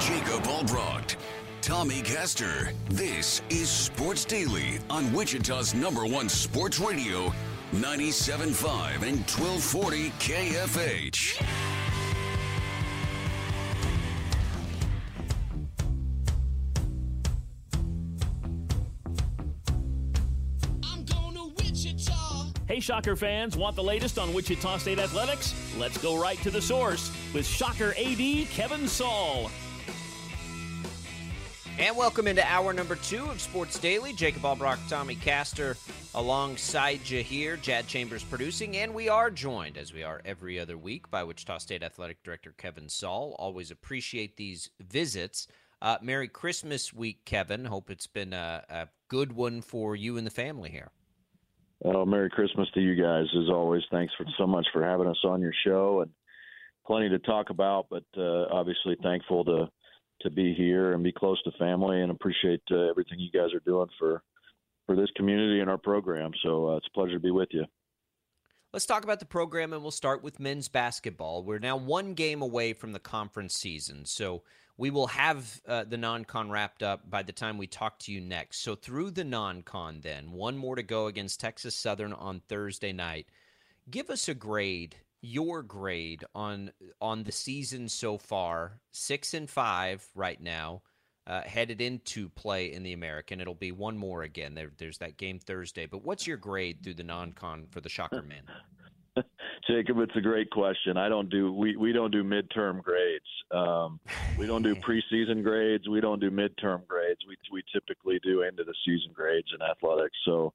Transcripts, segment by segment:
Jacob Albrecht, Tommy Castor. This is Sports Daily on Wichita's number one sports radio, 97.5 and 1240 KFH. Hey, Shocker fans, want the latest on Wichita State athletics? Let's go right to the source with Shocker AD Kevin Saal. And welcome into hour number two of Sports Daily. Jacob Albrecht, Tommy Castor alongside you here. Jad Chambers producing, and we are joined, as we are every other week, by Wichita State Athletic Director Kevin Saal. Always appreciate these visits. Uh, Merry Christmas week, Kevin. Hope it's been a, a good one for you and the family here. Oh, Merry Christmas to you guys as always. Thanks for so much for having us on your show and plenty to talk about, but uh, obviously thankful to to be here and be close to family and appreciate uh, everything you guys are doing for for this community and our program. So uh, it's a pleasure to be with you. Let's talk about the program, and we'll start with men's basketball. We're now one game away from the conference season, so we will have uh, the non-con wrapped up by the time we talk to you next. So through the non-con, then one more to go against Texas Southern on Thursday night. Give us a grade, your grade on on the season so far. Six and five right now, uh, headed into play in the American. It'll be one more again. There, there's that game Thursday. But what's your grade through the non-con for the Shocker men? Jacob, it's a great question. I don't do we we don't do midterm grades. Um, we don't do preseason grades. We don't do midterm grades. We we typically do end of the season grades in athletics. So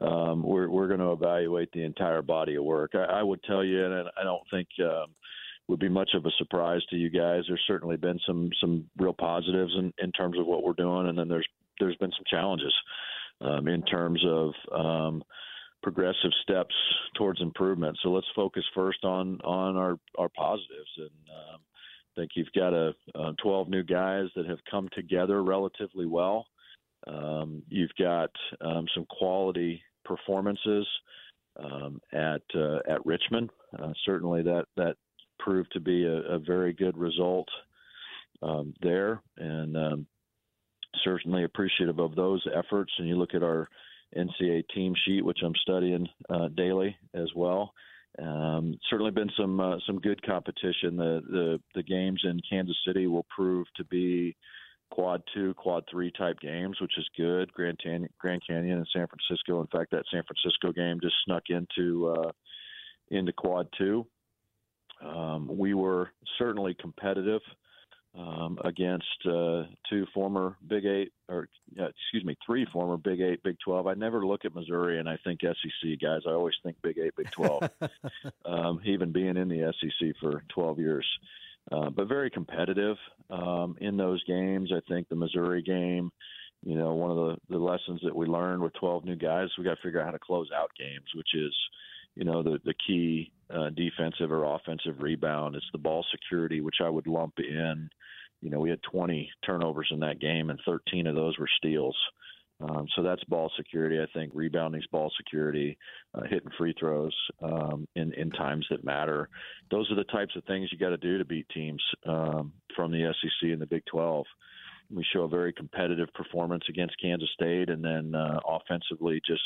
um, we're we're going to evaluate the entire body of work. I, I would tell you, and I don't think um, would be much of a surprise to you guys. There's certainly been some some real positives in, in terms of what we're doing, and then there's there's been some challenges um, in terms of um, progressive steps towards improvement. So let's focus first on on our our positives, and um, I think you've got a, a 12 new guys that have come together relatively well. Um, you've got um, some quality performances um, at uh, at Richmond. Uh, certainly, that that proved to be a, a very good result um, there, and um, certainly appreciative of those efforts. And you look at our NCAA team sheet, which I'm studying uh, daily as well. Um, certainly been some uh, some good competition. The, the the games in Kansas City will prove to be quad two, quad three type games, which is good. Grand, Tan- Grand Canyon and San Francisco. In fact, that San Francisco game just snuck into uh, into quad two. Um, we were certainly competitive um, against uh, two former Big Eight, or uh, excuse me, three former Big Eight, Big Twelve. I never look at Missouri and I think SEC guys. I always think Big Eight, Big Twelve. um, even being in the SEC for 12 years, uh, but very competitive um, in those games. I think the Missouri game. You know, one of the, the lessons that we learned with 12 new guys, we got to figure out how to close out games, which is, you know, the the key uh, defensive or offensive rebound. It's the ball security, which I would lump in you know, we had 20 turnovers in that game, and 13 of those were steals. Um, so that's ball security. I think rebounding's ball security, uh, hitting free throws um, in in times that matter. Those are the types of things you got to do to beat teams um, from the SEC and the Big 12. We show a very competitive performance against Kansas State, and then uh, offensively just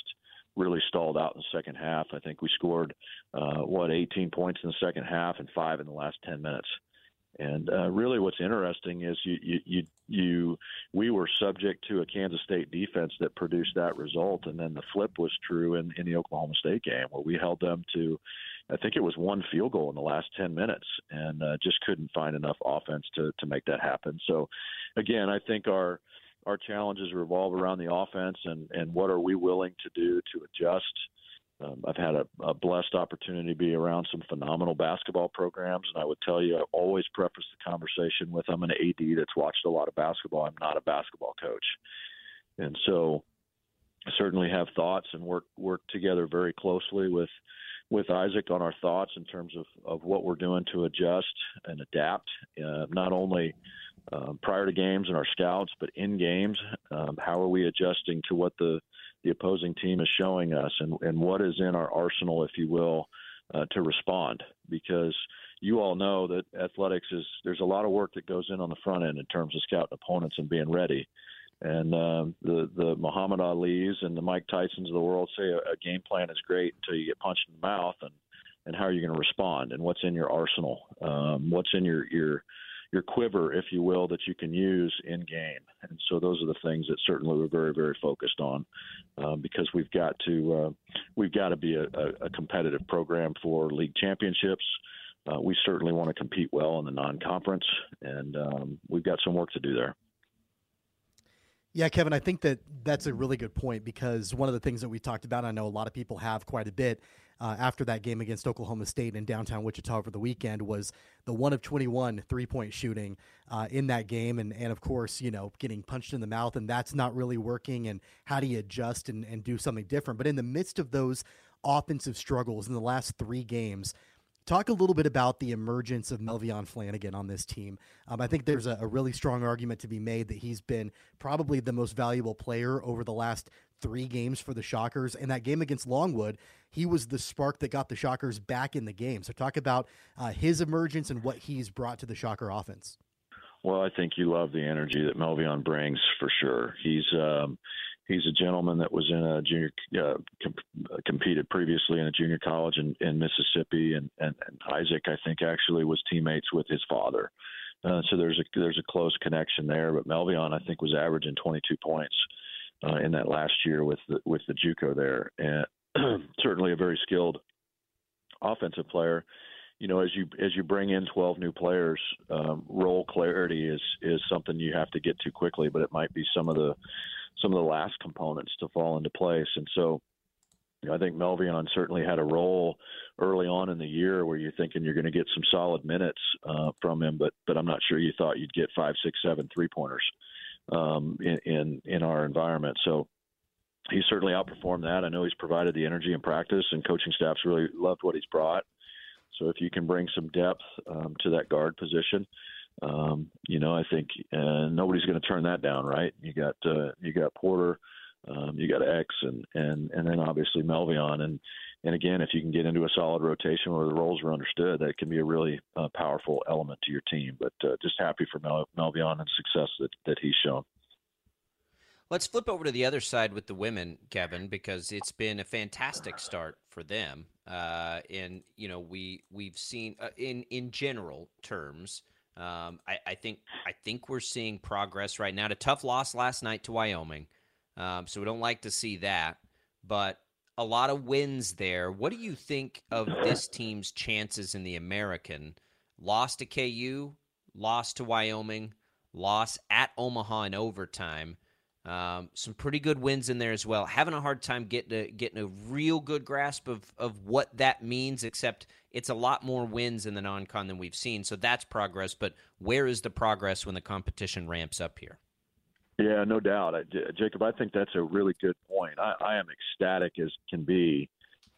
really stalled out in the second half. I think we scored uh, what 18 points in the second half and five in the last 10 minutes. And uh, really, what's interesting is you, you, you, you, we were subject to a Kansas State defense that produced that result, and then the flip was true in, in the Oklahoma State game, where we held them to, I think it was one field goal in the last ten minutes, and uh, just couldn't find enough offense to to make that happen. So, again, I think our our challenges revolve around the offense and and what are we willing to do to adjust um, I've had a, a blessed opportunity to be around some phenomenal basketball programs, and I would tell you, I always preface the conversation with I'm an AD that's watched a lot of basketball. I'm not a basketball coach, and so I certainly have thoughts and work work together very closely with with Isaac on our thoughts in terms of, of what we're doing to adjust and adapt, uh, not only um, prior to games and our scouts, but in games. Um, how are we adjusting to what the the opposing team is showing us and, and what is in our arsenal, if you will, uh, to respond. Because you all know that athletics is there's a lot of work that goes in on the front end in terms of scouting opponents and being ready. And um, the the Muhammad Ali's and the Mike Tysons of the world say a, a game plan is great until you get punched in the mouth, and and how are you going to respond, and what's in your arsenal, um, what's in your your your quiver, if you will, that you can use in game. And so those are the things that certainly we're very, very focused on, um, because we've got to uh, we've got to be a, a, competitive program for league championships. Uh, we certainly want to compete well in the non-conference, and um, we've got some work to do there. Yeah, Kevin, I think that that's a really good point because one of the things that we talked about, I know a lot of people have quite a bit uh, after that game against Oklahoma State in downtown Wichita over the weekend, was the one of 21 three point shooting uh, in that game. And, and of course, you know, getting punched in the mouth, and that's not really working. And how do you adjust and, and do something different? But in the midst of those offensive struggles in the last three games, Talk a little bit about the emergence of Melvion Flanagan on this team. Um, I think there's a, a, really strong argument to be made that he's been probably the most valuable player over the last three games for the Shockers. And that game against Longwood, he was the spark that got the Shockers back in the game. So talk about uh, his emergence and what he's brought to the Shocker offense. Well, I think you love the energy that Melvion brings for sure. He's um, He's a gentleman that was in a junior uh, com- competed previously in a junior college in, in Mississippi, and, and, and Isaac, I think, actually was teammates with his father. Uh, so there's a there's a close connection there. But Melvion, I think, was averaging 22 points uh, in that last year with the with the JUCO there, and certainly a very skilled offensive player. You know, as you as you bring in 12 new players, um, role clarity is is something you have to get to quickly. But it might be some of the some of the last components to fall into place. And so you know, I think Melvion certainly had a role early on in the year where you're thinking you're going to get some solid minutes uh, from him, but but I'm not sure you thought you'd get five, six, seven three pointers um, in, in in our environment. So he certainly outperformed that. I know he's provided the energy in practice, and coaching staffs really loved what he's brought. So if you can bring some depth um, to that guard position, um, you know, I think uh, nobody's going to turn that down, right? You got uh, you got Porter, um, you got X, and and and then obviously Melvion, and and again, if you can get into a solid rotation where the roles are understood, that can be a really uh, powerful element to your team. But uh, just happy for Mel- Melvion and success that that he's shown. Let's flip over to the other side with the women, Kevin, because it's been a fantastic start for them. Uh, and you know, we we've seen uh, in in general terms um, I, I, think I think we're seeing progress right now. A tough loss last night to Wyoming, um, so we don't like to see that. But a lot of wins there. What do you think of this team's chances in the American? Lost to KU, lost to Wyoming, loss at Omaha in overtime. Um, some pretty good wins in there as well. Having a hard time getting a, getting a real good grasp of, of what that means, except it's a lot more wins in the non-con than we've seen. So that's progress. But where is the progress when the competition ramps up here? Yeah, no doubt, I, Jacob. I think that's a really good point. I, I am ecstatic as can be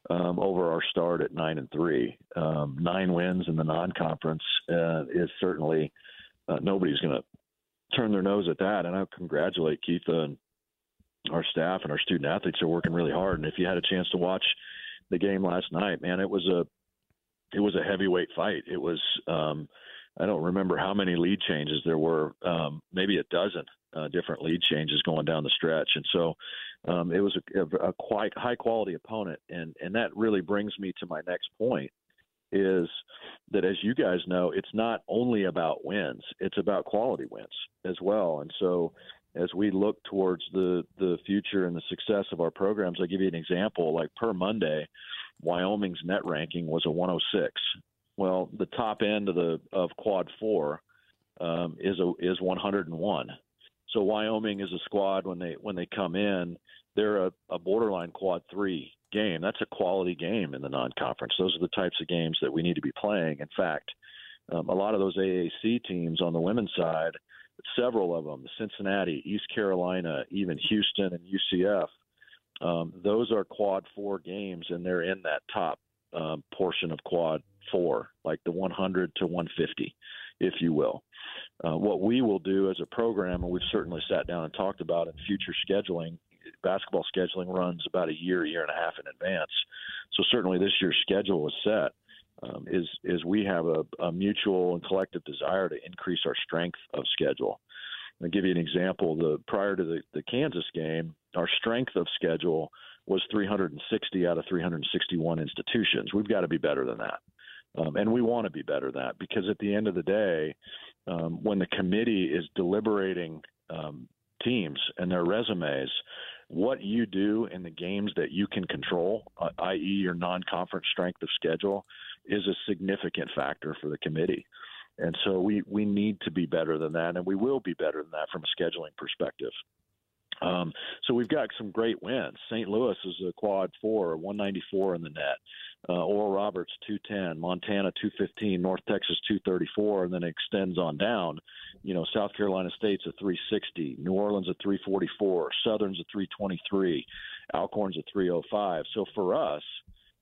um, over our start at nine and three. Um, nine wins in the non-conference uh, is certainly uh, nobody's going to turn their nose at that. And I congratulate Keitha and our staff and our student athletes are working really hard. And if you had a chance to watch the game last night, man, it was a it was a heavyweight fight. It was um, I don't remember how many lead changes there were, um, maybe a dozen uh, different lead changes going down the stretch, and so um, it was a, a, a quite high quality opponent, and and that really brings me to my next point is that as you guys know, it's not only about wins, it's about quality wins as well. And so as we look towards the the future and the success of our programs, I'll give you an example. Like per Monday, Wyoming's net ranking was a 106. Well, the top end of the of quad four um, is a is 101. So Wyoming is a squad when they when they come in, they're a, a borderline quad three game. That's a quality game in the non-conference. Those are the types of games that we need to be playing. In fact, um, a lot of those AAC teams on the women's side, several of them, Cincinnati, East Carolina, even Houston and UCF, um, those are quad four games, and they're in that top um, portion of quad four, like the 100 to 150, if you will. Uh, what we will do as a program, and we've certainly sat down and talked about in future scheduling, basketball scheduling runs about a year, year and a half in advance. So certainly this year's schedule is set. um, is is we have a, a mutual and collective desire to increase our strength of schedule. I'll give you an example. The prior to the, the Kansas game, our strength of schedule was 360 out of 361 institutions. We've got to be better than that. Um, and we want to be better than that because at the end of the day, um, when the committee is deliberating um, teams and their resumes, what you do in the games that you can control, uh, i.e., your non conference strength of schedule, is a significant factor for the committee. And so we, we need to be better than that, and we will be better than that from a scheduling perspective. Um, so we've got some great wins. St. Louis is a quad four, 194 in the net. Uh, Oral Roberts 210, Montana 215, North Texas 234, and then it extends on down. You know, South Carolina State's a 360, New Orleans a 344, Southern's a 323, Alcorn's a 305. So for us,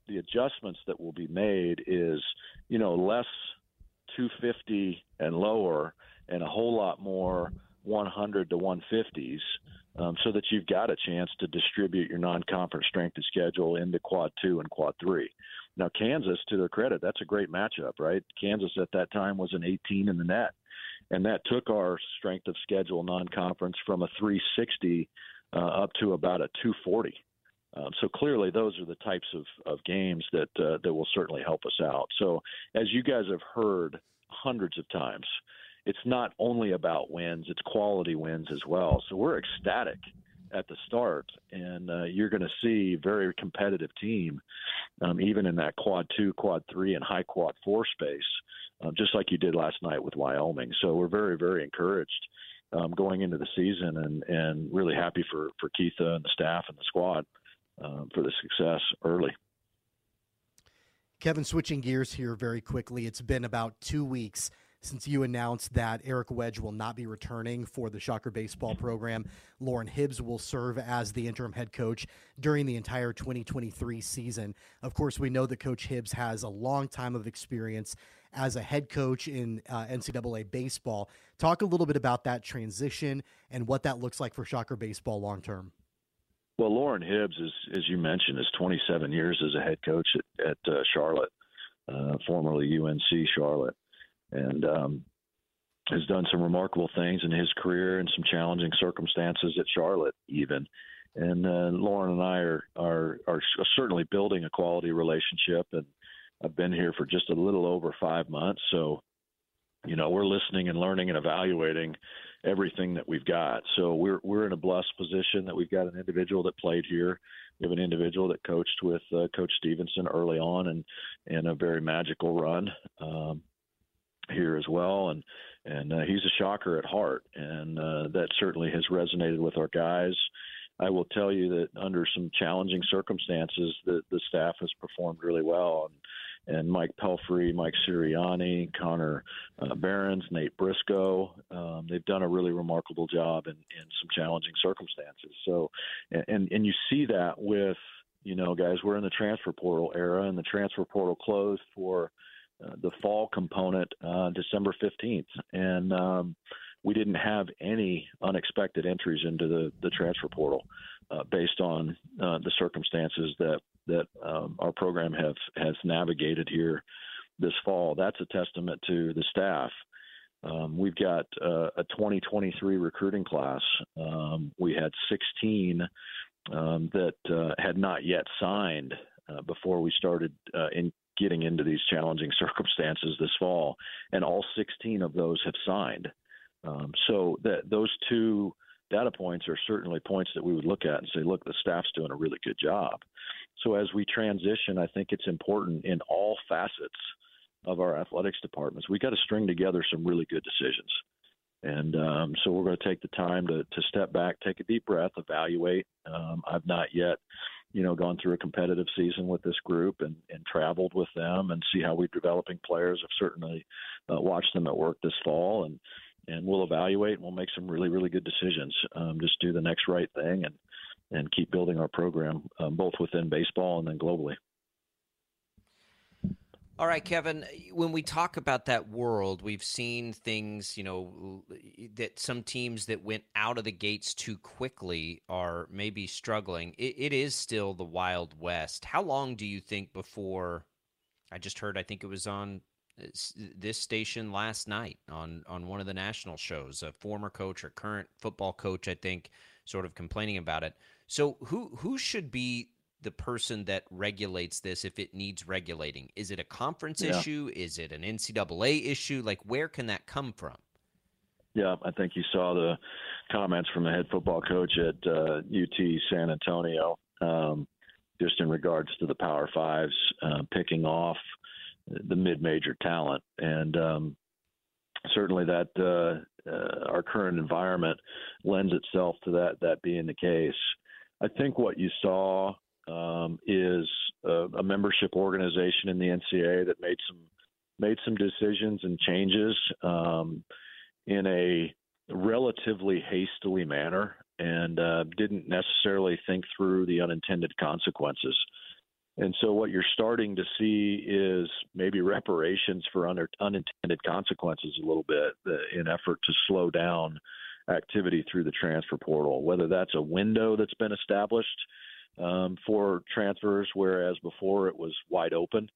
the adjustments that will be made is, you know, less 250 and lower, and a whole lot more 100 to 150s um, so that you've got a chance to distribute your non-conference strength of schedule into quad two and quad three. Now, Kansas, to their credit, that's a great matchup, right? Kansas at that time was an 18 in the net, and that took our strength of schedule non-conference from a 360 uh, up to about a 240. Um, so clearly, those are the types of, of games that uh, that will certainly help us out. So, as you guys have heard hundreds of times, it's not only about wins; it's quality wins as well. So we're ecstatic at the start, and uh, you're going to see very competitive team, um, even in that quad two, quad three, and high quad four space, uh, just like you did last night with Wyoming. So we're very, very encouraged um, going into the season, and and really happy for for Keitha and the staff and the squad um, for the success early. Kevin, switching gears here very quickly. It's been about two weeks since you announced that Eric Wedge will not be returning for the Shocker baseball program. Loren Hibbs will serve as the interim head coach during the entire 2023 season. Of course, we know that Coach Hibbs has a long time of experience as a head coach in uh, NCAA baseball. Talk a little bit about that transition and what that looks like for Shocker baseball long term. Well, Loren Hibbs, is, as you mentioned, is 27 years as a head coach at, at uh, Charlotte, uh, formerly UNC Charlotte and um, has done some remarkable things in his career and some challenging circumstances at Charlotte, even. And uh, Loren and I are, are are certainly building a quality relationship, and I've been here for just a little over five months. So, you know, we're listening and learning and evaluating everything that we've got. So we're we're in a blessed position that we've got an individual that played here. We have an individual that coached with uh, Coach Stephenson early on, and and a very magical run. Um, here as well, and and uh, he's a shocker at heart, and uh, that certainly has resonated with our guys. I will tell you that under some challenging circumstances, the the staff has performed really well, and and Mike Pelfrey, Mike Sirianni, Connor uh, Barons, Nate Briscoe, um, they've done a really remarkable job in, in some challenging circumstances. So, and and you see that with you know guys, we're in the transfer portal era, and the transfer portal closed for uh, the fall component uh, December 15th, and um, we didn't have any unexpected entries into the, the transfer portal uh, based on uh, the circumstances that that um, our program have has navigated here this fall. That's a testament to the staff. Um, we've got uh, a 2023 recruiting class. Um, we had 16 um, that had not yet signed uh, before we started uh, in getting into these challenging circumstances this fall, and all 16 of those have signed. Um, so that those two data points are certainly points that we would look at and say, look, the staff's doing a really good job. So as we transition, I think it's important in all facets of our athletics departments. we've got to string together some really good decisions. And um, so we're going to take the time to, to step back, take a deep breath, evaluate. Um, I've not yet you know, gone through a competitive season with this group and, and traveled with them and see how we're developing players. I've certainly uh, watched them at work this fall and, and we'll evaluate and we'll make some really, really good decisions. Um, just do the next right thing and, and keep building our program um, both within baseball and then globally. All right, Kevin, when we talk about that world, we've seen things, you know, that some teams that went out of the gates too quickly are maybe struggling. it, it is still the Wild West. How long do you think before I just heard, I think it was on uh, this station last night on on one of the national shows. A former coach or current football coach, I think, sort of complaining about it. So who who should be the person that regulates this if it needs regulating? Is it a conference yeah. issue? Is it an NCAA issue? Like where can that come from? Yeah, I think you saw the comments from the head football coach at uh, UT San Antonio, um, just in regards to the Power Fives uh, picking off the mid-major talent, and um, certainly that uh, uh, our current environment lends itself to that that being the case. I think what you saw um, is a, a, membership organization in the NCAA that made some made some decisions and changes um, in a relatively hastily manner and uh, didn't necessarily think through the unintended consequences. And so what you're starting to see is maybe reparations for un- unintended consequences a little bit in effort to slow down activity through the transfer portal, whether that's a window that's been established um, for transfers, whereas before it was wide open.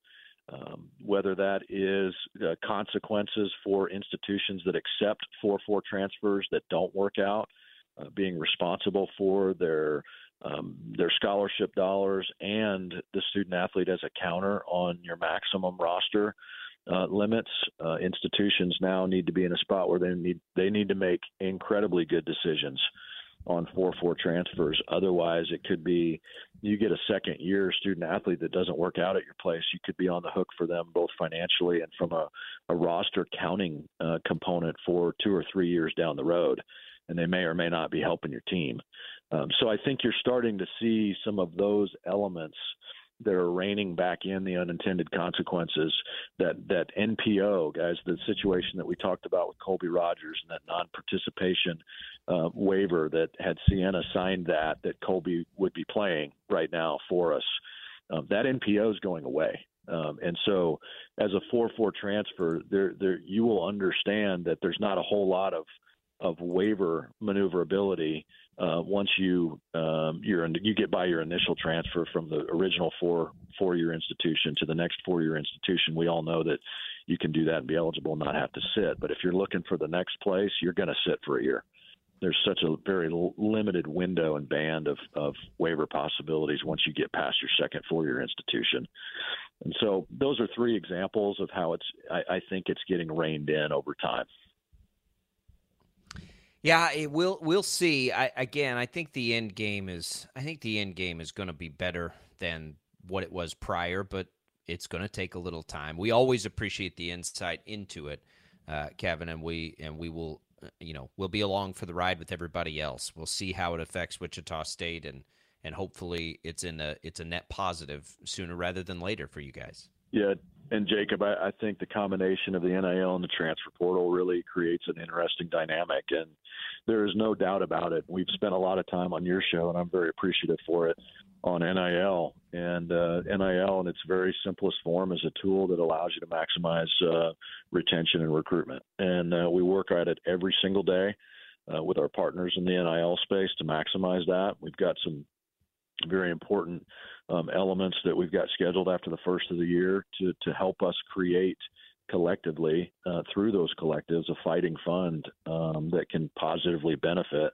Um, whether that is uh, consequences for institutions that accept 4 4 transfers that don't work out, uh, being responsible for their um, their scholarship dollars and the student athlete as a counter on your maximum roster uh, limits. Uh, institutions now need to be in a spot where they need they need to make incredibly good decisions on four four transfers. Otherwise, it could be you get a second year student athlete that doesn't work out at your place. You could be on the hook for them both financially and from a, a roster counting uh, component for two or three years down the road. And they may or may not be helping your team. Um, so I think you're starting to see some of those elements that are reining back in the unintended consequences. That that NPO guys, the situation that we talked about with Colby Rogers and that non-participation uh, waiver that had Siena signed that that Colby would be playing right now for us. Um, that NPO is going away. Um, and so, as a 4-4 transfer, there, there, you will understand that there's not a whole lot of of waiver maneuverability uh, once you um, you're in, you get by your initial transfer from the original four four year institution to the next four year institution. We all know that you can do that and be eligible and not have to sit. But if you're looking for the next place, you're going to sit for a year. There's such a very limited window and band of, of waiver possibilities once you get past your second four year institution. And so those are three examples of how it's I, I think it's getting reined in over time. Yeah, it will. We'll see. I, again, I think the end game is. I think the end game is going to be better than what it was prior, but it's going to take a little time. We always appreciate the insight into it, uh, Kevin, and we and we will. Uh, you know, we'll be along for the ride with everybody else. We'll see how it affects Wichita State, and and hopefully it's in a it's a net positive sooner rather than later for you guys. Yeah, and Jacob, I, I think the combination of the NIL and the transfer portal really creates an interesting dynamic, and there is no doubt about it. We've spent a lot of time on your show, and I'm very appreciative for it on NIL. And uh, NIL, in its very simplest form, is a tool that allows you to maximize uh, retention and recruitment. And uh, we work at it every single day uh, with our partners in the NIL space to maximize that. We've got some very important um, elements that we've got scheduled after the first of the year to to help us create collectively uh, through those collectives a fighting fund um, that can positively benefit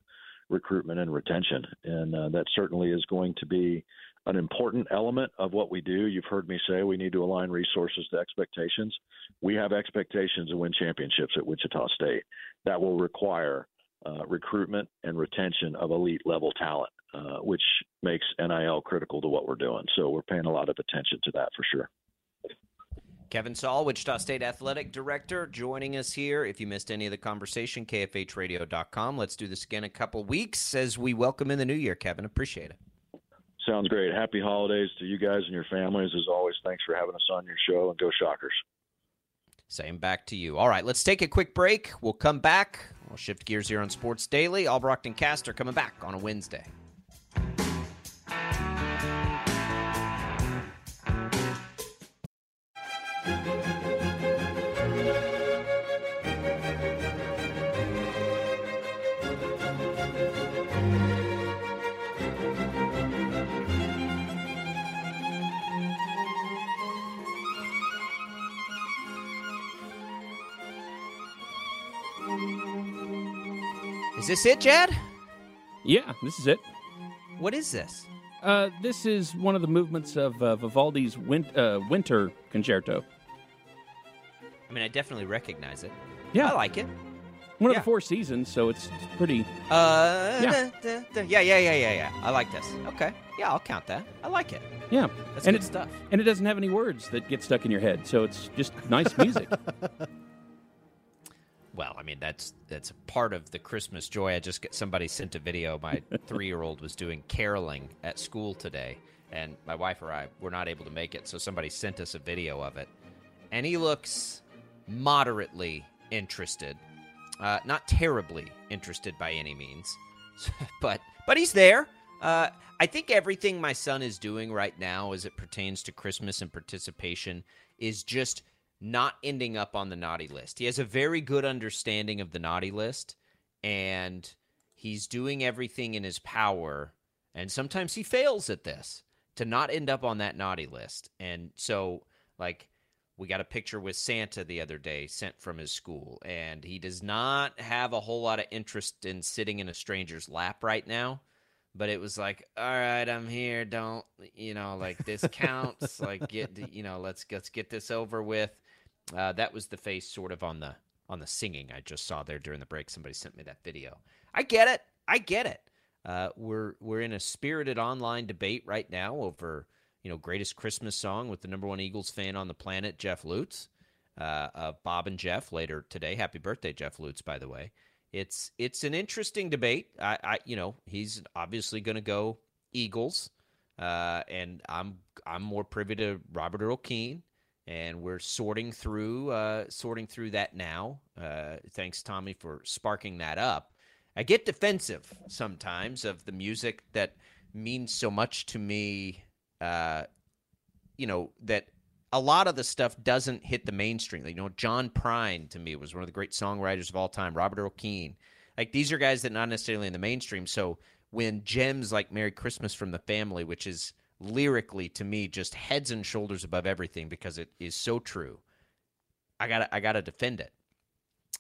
recruitment and retention, and uh, that certainly is going to be an important element of what we do. You've heard me say we need to align resources to expectations. We have expectations to win championships at Wichita State. That will require uh, recruitment and retention of elite level talent, uh, which makes NIL critical to what we're doing. So we're paying a lot of attention to that for sure. Kevin Saal, Wichita State Athletic Director, joining us here. If you missed any of the conversation, kfhradio.com. Let's do this again in a couple weeks as we welcome in the new year, Kevin. Appreciate it. Sounds great. Happy holidays to you guys and your families. As always, thanks for having us on your show, and go Shockers. Same back to you. All right, let's take a quick break. We'll come back. We'll shift gears here on Sports Daily. Albrecht and Castor coming back on a Wednesday. This it, Jad? Yeah, this is it. What is this? Uh, this is one of the movements of uh, Vivaldi's win- uh, Winter Concerto. I mean, I definitely recognize it. Yeah. I like it. One of the four seasons, so it's, it's pretty. Uh, Yeah. da- da- da- yeah, yeah, yeah, yeah, yeah. I like this. Okay. Yeah, I'll count that. I like it. Yeah, That's and good it, stuff. And it doesn't have any words that get stuck in your head, so it's just nice music. Well, I mean, that's that's part of the Christmas joy. I just get somebody sent a video. My three-year-old was doing caroling at school today, and my wife or I were not able to make it, so somebody sent us a video of it, and he looks moderately interested, uh, not terribly interested by any means, but but he's there. Uh, I think everything my son is doing right now, as it pertains to Christmas and participation, is just not ending up on the naughty list. He has a very good understanding of the naughty list, and he's doing everything in his power. And sometimes he fails at this to not end up on that naughty list. And so, like, we got a picture with Santa the other day sent from his school, and he does not have a whole lot of interest in sitting in a stranger's lap right now. But it was like, all right, I'm here. Don't you know, like this counts. like get, you know, let's let's get this over with. Uh, that was the face sort of on the on the singing I just saw there during the break. Somebody sent me that video. I get it. I get it. Uh, we're we're in a spirited online debate right now over you know greatest Christmas song with the number one Eagles fan on the planet, Jeff Lutz, uh, of Bob and Jeff later today. Happy birthday, Jeff Lutz, by the way. It's it's an interesting debate. I, I you know he's obviously going to go Eagles, uh, and I'm I'm more privy to Robert Earl Keen and we're sorting through uh, sorting through that now. Uh, thanks, Tommy, for sparking that up. I get defensive sometimes of the music that means so much to me. Uh, you know that a lot of the stuff doesn't hit the mainstream. You know, John Prine to me was one of the great songwriters of all time. Robert Earl Keen, like these are guys that not necessarily in the mainstream. So when gems like "Merry Christmas from the Family," which is lyrically to me just heads and shoulders above everything because it is so true. I got I got to defend it.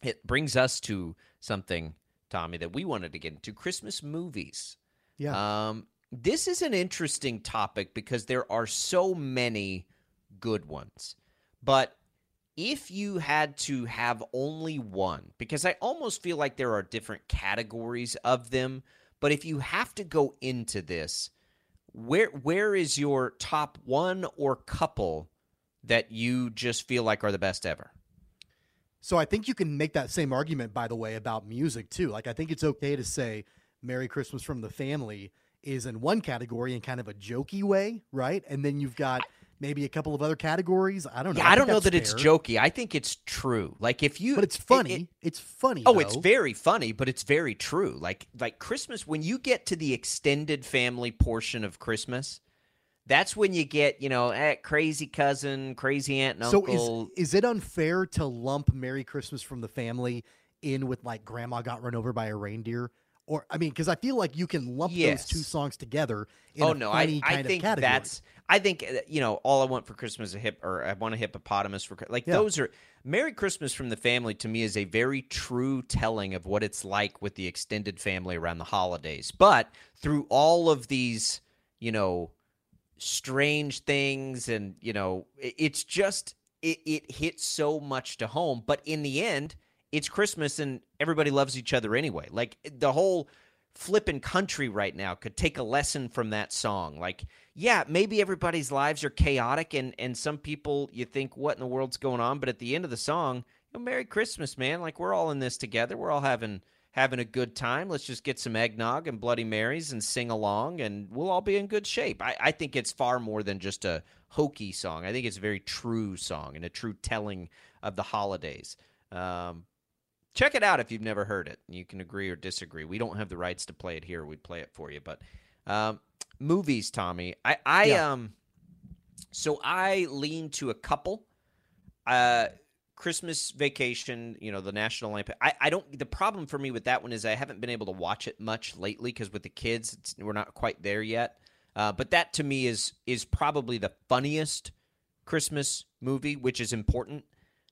It brings us to something Tommy that we wanted to get into Christmas movies. Yeah. Um this is an interesting topic because there are so many good ones. But if you had to have only one, because I almost feel like there are different categories of them, but if you have to go into this, where where is your top one or couple that you just feel like are the best ever? So I think you can make that same argument, by the way, about music too. Like I think it's okay to say "Merry Christmas from the Family" is in one category in kind of a jokey way, right? And then you've got maybe a couple of other categories. I don't know. Yeah, I, think don't know that it's jokey. I think it's true. Like if you, but it's funny. it- it's funny. Oh, it's very funny, but it's very true. Like like Christmas when you get to the extended family portion of Christmas, that's when you get, you know, eh, crazy cousin, crazy aunt and So uncle. is is it unfair to lump "Merry Christmas from the Family" in with like "Grandma Got Run Over by a Reindeer"? Or I mean, because I feel like you can lump Yes. those two songs together. In oh no, I, kind I think that's I think uh, you know all I want for Christmas is a hip or I want a hippopotamus for like Yeah. those are Merry Christmas from the family to me is a very true telling of what it's like with the extended family around the holidays. But through all of these, you know, strange things and you know, it, it's just it, it hits so much to home. But in the end, it's Christmas and everybody loves each other anyway. Like the whole flippin' country right now could take a lesson from that song. Like, yeah, maybe everybody's lives are chaotic, and and some people you think, what in the world's going on? But at the end of the song, you know, Merry Christmas, man! Like we're all in this together. We're all having having a good time. Let's just get some eggnog and Bloody Marys and sing along, and we'll all be in good shape. I, I think it's far more than just a hokey song. I think it's a very true song and a true telling of the holidays. Um, check it out if you've never heard it. You can agree or disagree. We don't have the rights to play it here. We'd play it for you. But um, movies, Tommy. I, I Yeah. um so I lean to a couple. Uh Christmas vacation, you know, the National Lampoon. I, I don't the problem for me with that one is I haven't been able to watch it much lately because with the kids it's, we're not quite there yet. Uh, but that to me is is probably the funniest Christmas movie, which is important.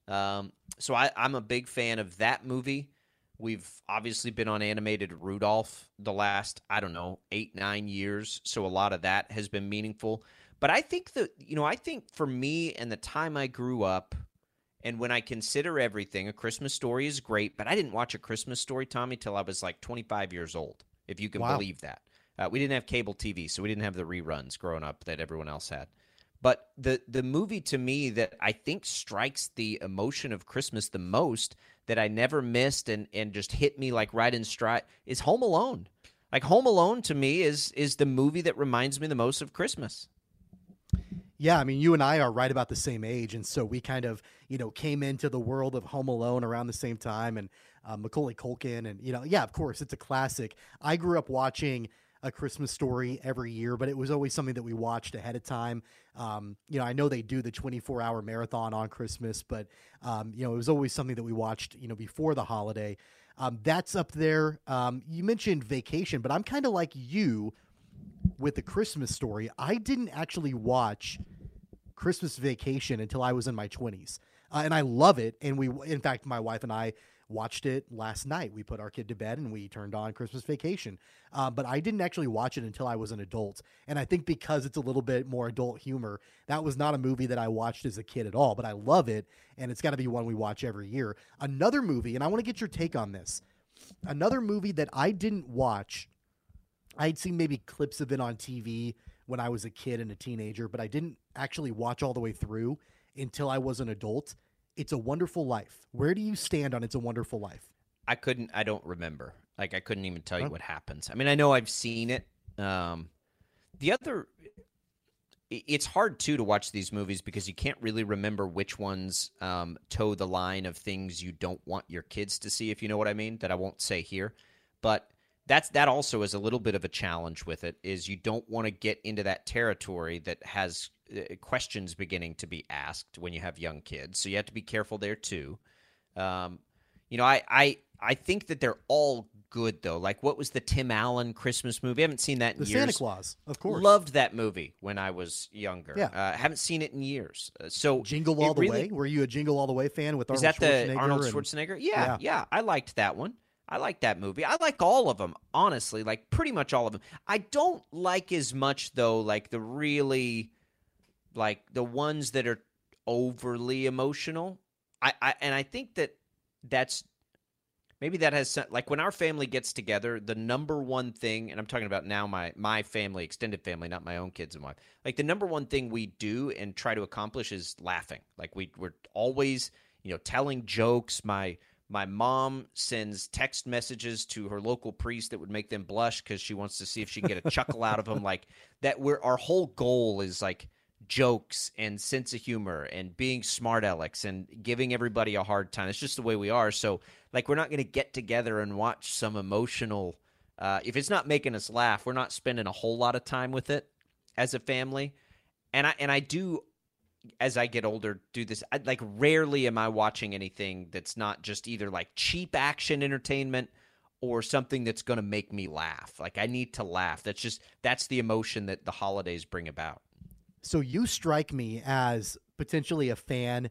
Um, so I, I'm a big fan of that movie. We've obviously been on animated Rudolph the last, I don't know, eight, nine years. So a lot of that has been meaningful. But I think that, you know, I think for me and the time I grew up, and when I consider everything, A Christmas Story is great, but I didn't watch A Christmas Story, Tommy, till I was like 25 years old, if you can Wow. believe that. Uh, we didn't have cable TV, so we didn't have the reruns growing up that everyone else had. But the the movie to me that I think strikes the emotion of Christmas the most that I never missed and and just hit me like right in stride is Home Alone. Like Home Alone to me is is the movie that reminds me the most of Christmas. Yeah, I mean, you and I are right about the same age, and so we kind of, you know, came into the world of Home Alone around the same time, and uh, Macaulay Culkin, and you know, yeah, of course, it's a classic. I grew up watching A Christmas Story every year, but it was always something that we watched ahead of time. Um, you know, I know they do the 24 hour marathon on Christmas, but um, you know, it was always something that we watched, you know, before the holiday. Um, that's up there. Um, you mentioned Vacation, but I'm kind of like you with the Christmas story, I didn't actually watch Christmas Vacation until I was in my 20s. Uh, and I love it. And we, in fact, my wife and I watched it last night. We put our kid to bed and we turned on Christmas Vacation. Uh, but I didn't actually watch it until I was an adult. And I think because it's a little bit more adult humor, that was not a movie that I watched as a kid at all. But I love it. And it's got to be one we watch every year. Another movie, and I want to get your take on this. Another movie that I didn't watch I'd seen maybe clips of it on TV when I was a kid and a teenager, but I didn't actually watch all the way through until I was an adult. It's a Wonderful Life. Where do you stand on It's a Wonderful Life? I couldn't. I don't remember. Like I couldn't even tell you what happens. I mean, I know I've seen it. Um, the other, it's hard too to watch these movies because you can't really remember which ones um, toe the line of things you don't want your kids to see. If you know what I mean, that I won't say here, but that's that also is a little bit of a challenge with it. Is you don't want to get into that territory that has questions beginning to be asked when you have young kids. So you have to be careful there too. Um, you know, I, I I think that they're all good though. Like, what was the Tim Allen Christmas movie? I haven't seen that in The years. Santa Claus, of course. Loved that movie when I was younger. Yeah. uh, haven't seen it in years. Uh, so Jingle All the really- Way. Were you a Jingle All the Way fan with Arnold? Is Arnold that the Schwarzenegger? Arnold and- Schwarzenegger? Yeah, Yeah. yeah, I liked that one. I like that movie. I like all of them, honestly, like pretty much all of them. I don't like as much though, like the really, like the ones that are overly emotional. I, I and I think that that's maybe that has like when our family gets together, the number one thing, and I'm talking about now my my family, extended family, not my own kids and wife. Like the number one thing we do and try to accomplish is laughing. Like we we're always you know telling jokes. My my mom sends text messages to her local priest that would make them blush because she wants to see if she can get a chuckle out of them. Like that, we're our whole goal is like jokes and sense of humor and being smart Alex and giving everybody a hard time. It's just the way we are. So like we're not going to get together and watch some emotional. Uh, if it's not making us laugh, we're not spending a whole lot of time with it as a family. And I and I do as I get older do this. I, like rarely am I watching anything that's not just either like cheap action entertainment or something that's going to make me laugh. Like I need to laugh. That's just that's the emotion that the holidays bring about. So you strike me as potentially a fan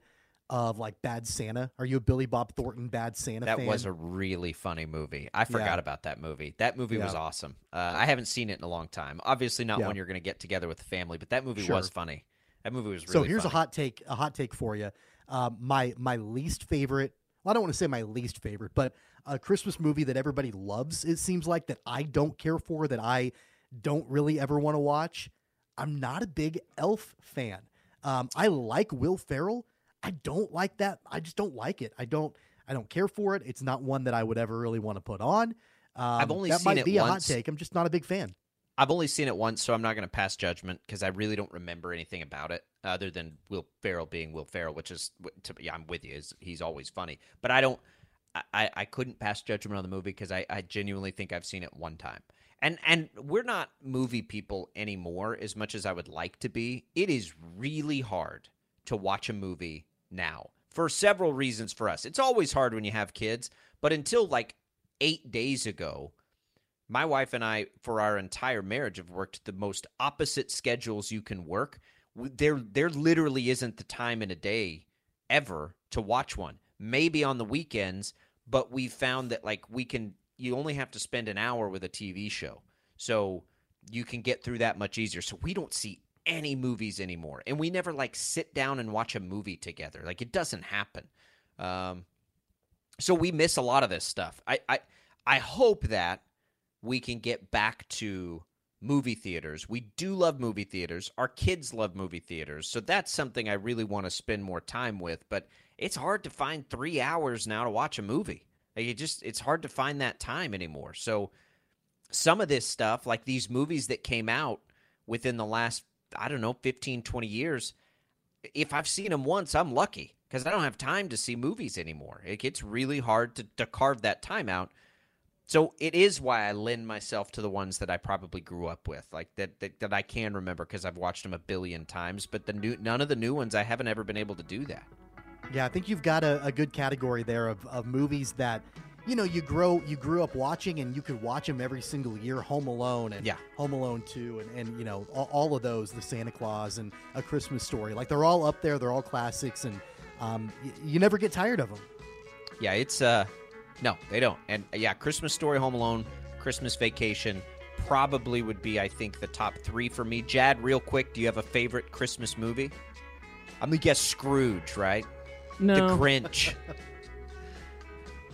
of like Bad Santa. Are you a Billy Bob Thornton Bad Santa That fan? was a really funny movie. I forgot Yeah. about that movie. That movie was awesome. Uh, I haven't seen it in a long time. Obviously, not Yeah. one you're going to get together with the family, but that movie Sure. was funny. That movie was really so here's funny. a hot take. A hot take for you. Um, my my least favorite. Well, I don't want to say my least favorite, but a Christmas movie that everybody loves. It seems like that I don't care for. That I don't really ever want to watch. I'm not a big Elf fan. Um, I like Will Ferrell. I don't like that. I just don't like it. I don't. I don't care for it. It's not one that I would ever really want to put on. Um, I've only that seen might it be a once. hot take. I'm just not a big fan. I've only seen it once, so I'm not going to pass judgment because I really don't remember anything about it other than Will Ferrell being Will Ferrell, which is to, yeah, I'm with you. Is he's always funny, but I don't. I, I couldn't pass judgment on the movie because I, I genuinely think I've seen it one time. And and we're not movie people anymore as much as I would like to be. It is really hard to watch a movie now for several reasons for us. It's always hard when you have kids, but until like 8 days ago, my wife and I, for our entire marriage, have worked the most opposite schedules you can work. There, there literally isn't the time in a day ever to watch one. Maybe on the weekends, but we found that like we can you only have to spend an hour with a TV show. So you can get through that much easier. So we don't see any movies anymore. And we never like sit down and watch a movie together. Like it doesn't happen. Um, so we miss a lot of this stuff. I, I I hope that we can get back to movie theaters. We do love movie theaters. Our kids love movie theaters. So that's something I really want to spend more time with. But it's hard to find three hours now to watch a movie. It just it's hard to find that time anymore. So some of this stuff, like these movies that came out within the last, I don't know, 15, 20 years, if I've seen them once, I'm lucky because I don't have time to see movies anymore. It gets really hard to, to carve that time out. So it is why I lend myself to the ones that I probably grew up with, like that that, that I can remember because I've watched them a billion times. But the new none of the new ones I haven't ever been able to do that. Yeah, I think you've got a, a good category there of, of movies that you know you grow you grew up watching and you could watch them every single year home alone and yeah. home alone 2 and, and you know all, all, of those the santa claus and a christmas story. Like they're all up there they're all classics and um, y- you never get tired of them yeah it's uh no they don't. And uh, yeah christmas story home alone christmas vacation probably would be i think the top three for me. Jad real quick do you have a favorite christmas movie? I'm gonna guess scrooge right no the grinch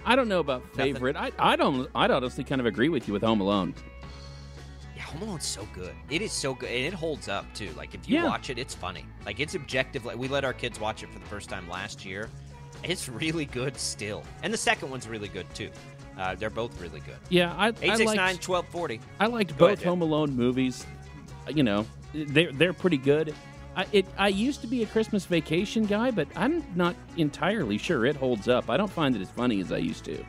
I don't know about Nothing. favorite. I, I don't. I'd honestly kind of agree with you with Home Alone. Yeah, Home Alone's so good. It is so good, and it holds up too. Like if you Yeah. watch it, it's funny. Like it's objective. Like we let our kids watch it for the first time last year. It's really good still, and the second one's really good too. Uh, they're both really good. Yeah, I, I Eight six nine liked, twelve forty. I liked Go both ahead, Home Alone movies. You know, they're they're pretty good. I, it, I used to be a Christmas Vacation guy, but I'm not entirely sure it holds up. I don't find it as funny as I used to.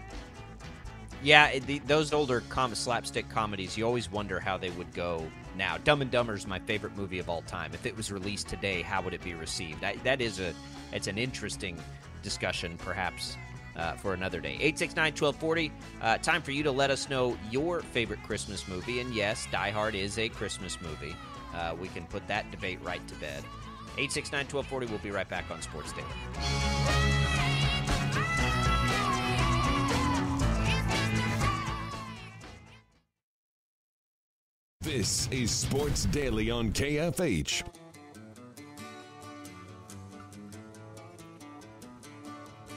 Yeah, it, the, those older com- slapstick comedies, you always wonder how they would go now. Dumb and Dumber is my favorite movie of all time. If it was released today, how would it be received? I, that is a, it's an interesting discussion, perhaps. Uh, for another day. 869 1240. Uh, time for you to let us know your favorite Christmas movie. And yes, Die Hard is a Christmas movie. Uh, we can put that debate right to bed. 869 1240. We'll be right back on Sports Daily. This is Sports Daily on KFH.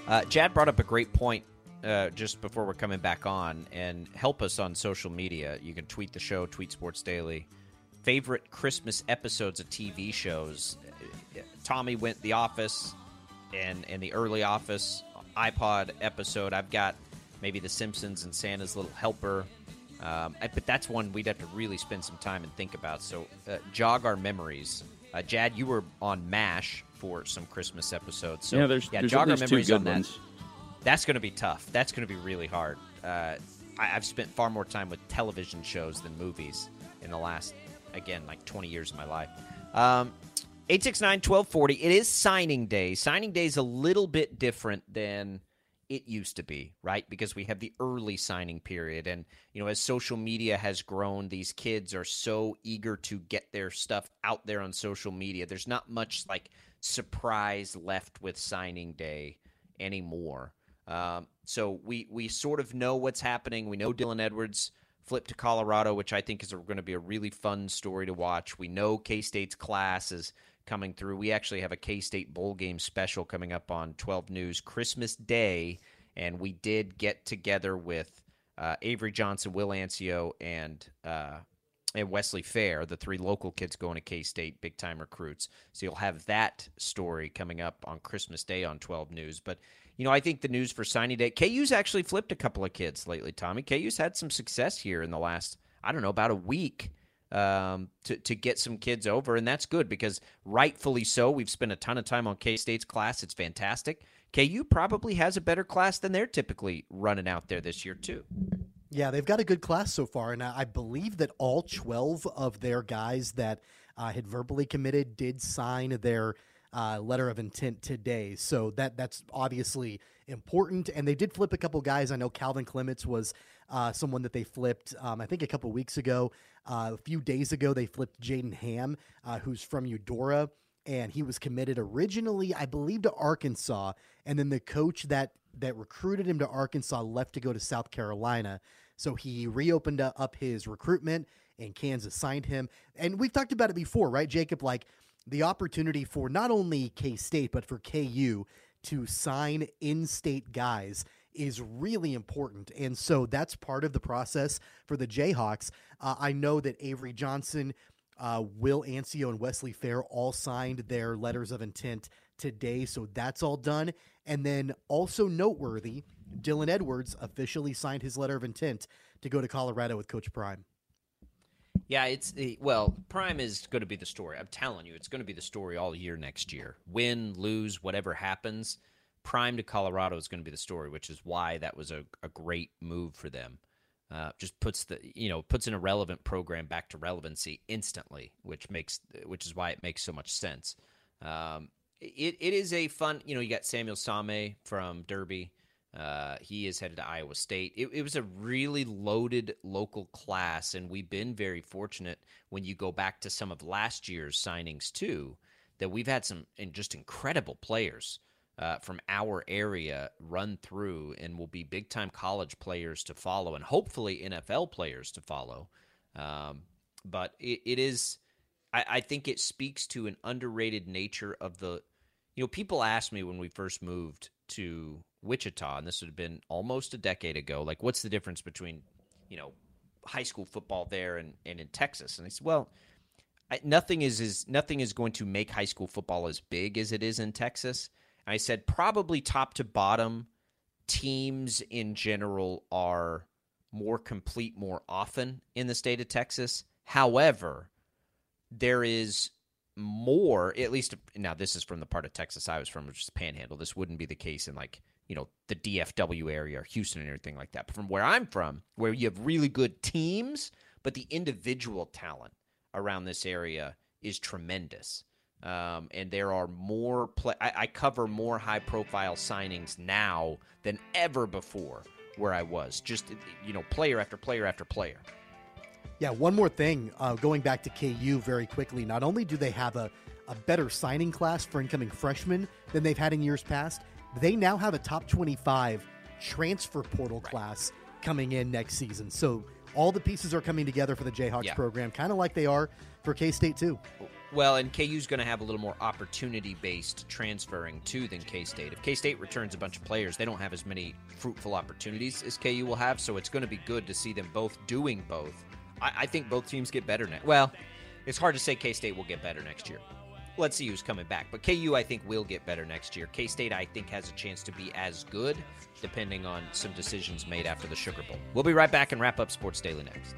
Uh, Jad brought up a great point uh, just before we're coming back on, and help us on social media. You can tweet the show, tweet Sports Daily. Favorite Christmas episodes of TV shows. Tommy went The Office, and and the early Office iPod episode. I've got maybe The Simpsons and Santa's Little Helper. Um, I- but that's one we'd have to really spend some time and think about. So uh, jog our memories. Uh, Jad, you were on MASH for some Christmas episodes. So yeah, there's, yeah, there's jog our memories on that. ones. That's going to be tough. That's going to be really hard. Uh, I, I've spent far more time with television shows than movies in the last, again, like 20 years of my life. Um, 869 1240. It is signing day. Signing day is a little bit different than it used to be, right? Because we have the early signing period. And, you know, as social media has grown, these kids are so eager to get their stuff out there on social media. There's not much like surprise left with signing day anymore. Um, so we we sort of know what's happening. We know Dylan Edwards flipped to Colorado, which I think is going to be a really fun story to watch. We know K State's class is coming through. We actually have a K State bowl game special coming up on 12 News Christmas Day, and we did get together with uh, Avery Johnson, Will Anciaux, and uh, and Wesley Fair, the three local kids going to K State, big time recruits. So you'll have that story coming up on Christmas Day on 12 News. But, you know, I think the news for signing day, KU's actually flipped a couple of kids lately, Tommy. KU's had some success here in the last, I don't know, about a week um, to, to get some kids over. And that's good because rightfully so. We've spent a ton of time on K State's class. It's fantastic. KU probably has a better class than they're typically running out there this year, too. Yeah, they've got a good class so far, and I believe that all 12 of their guys that uh, had verbally committed did sign their uh, letter of intent today. So that that's obviously important, and they did flip a couple guys. I know Calvin Clements was uh, someone that they flipped. Um, I think a couple weeks ago, uh, a few days ago, they flipped Jaden Ham, uh, who's from Eudora and he was committed originally, I believe, to Arkansas. And then the coach that that recruited him to Arkansas left to go to South Carolina. So he reopened up his recruitment, and Kansas signed him. And we've talked about it before, right, Jacob? Like the opportunity for not only K State, but for KU to sign in state guys is really important. And so that's part of the process for the Jayhawks. Uh, I know that Avery Johnson, uh, Will Anciaux, and Wesley Fair all signed their letters of intent today. So that's all done. And then also noteworthy, Dylan Edwards officially signed his letter of intent to go to Colorado with Coach Prime. Yeah, it's the well, Prime is going to be the story. I'm telling you, it's going to be the story all year next year. Win, lose, whatever happens, Prime to Colorado is going to be the story, which is why that was a, a great move for them. Uh, just puts the you know puts an irrelevant program back to relevancy instantly, which makes which is why it makes so much sense. Um, it, it is a fun you know you got Samuel Same from Derby. Uh, he is headed to Iowa State. It, it, was a really loaded local class, and we've been very fortunate when you go back to some of last year's signings too, that we've had some just incredible players uh, from our area run through, and will be big time college players to follow, and hopefully NFL players to follow. Um, but it, it is, I, I think it speaks to an underrated nature of the, you know, people asked me when we first moved to Wichita, and this would have been almost a decade ago. Like, what's the difference between, you know, high school football there and, and in Texas? And I said, well, I, nothing is, is nothing is going to make high school football as big as it is in Texas. And I said probably top to bottom, teams in general are more complete more often in the state of Texas. However, there is more, at least now this is from the part of Texas I was from, which is Panhandle. This wouldn't be the case in like you know the DFW area or Houston and everything like that. But from where I'm from, where you have really good teams, but the individual talent around this area is tremendous. Um, and there are more play. I, I cover more high-profile signings now than ever before where I was. Just you know, player after player after player. Yeah, one more thing. Uh, going back to KU very quickly. Not only do they have a, a better signing class for incoming freshmen than they've had in years past, they now have a top 25 transfer portal right. class coming in next season. So all the pieces are coming together for the Jayhawks yeah. program, kind of like they are for K State, too. Well, and KU's going to have a little more opportunity based transferring too than K State. If K State returns a bunch of players, they don't have as many fruitful opportunities as KU will have. So it's going to be good to see them both doing both. I, I think both teams get better next. Well, it's hard to say K State will get better next year. Let's see who's coming back. But KU, I think, will get better next year. K State, I think, has a chance to be as good, depending on some decisions made after the Sugar Bowl. We'll be right back and wrap up Sports Daily next.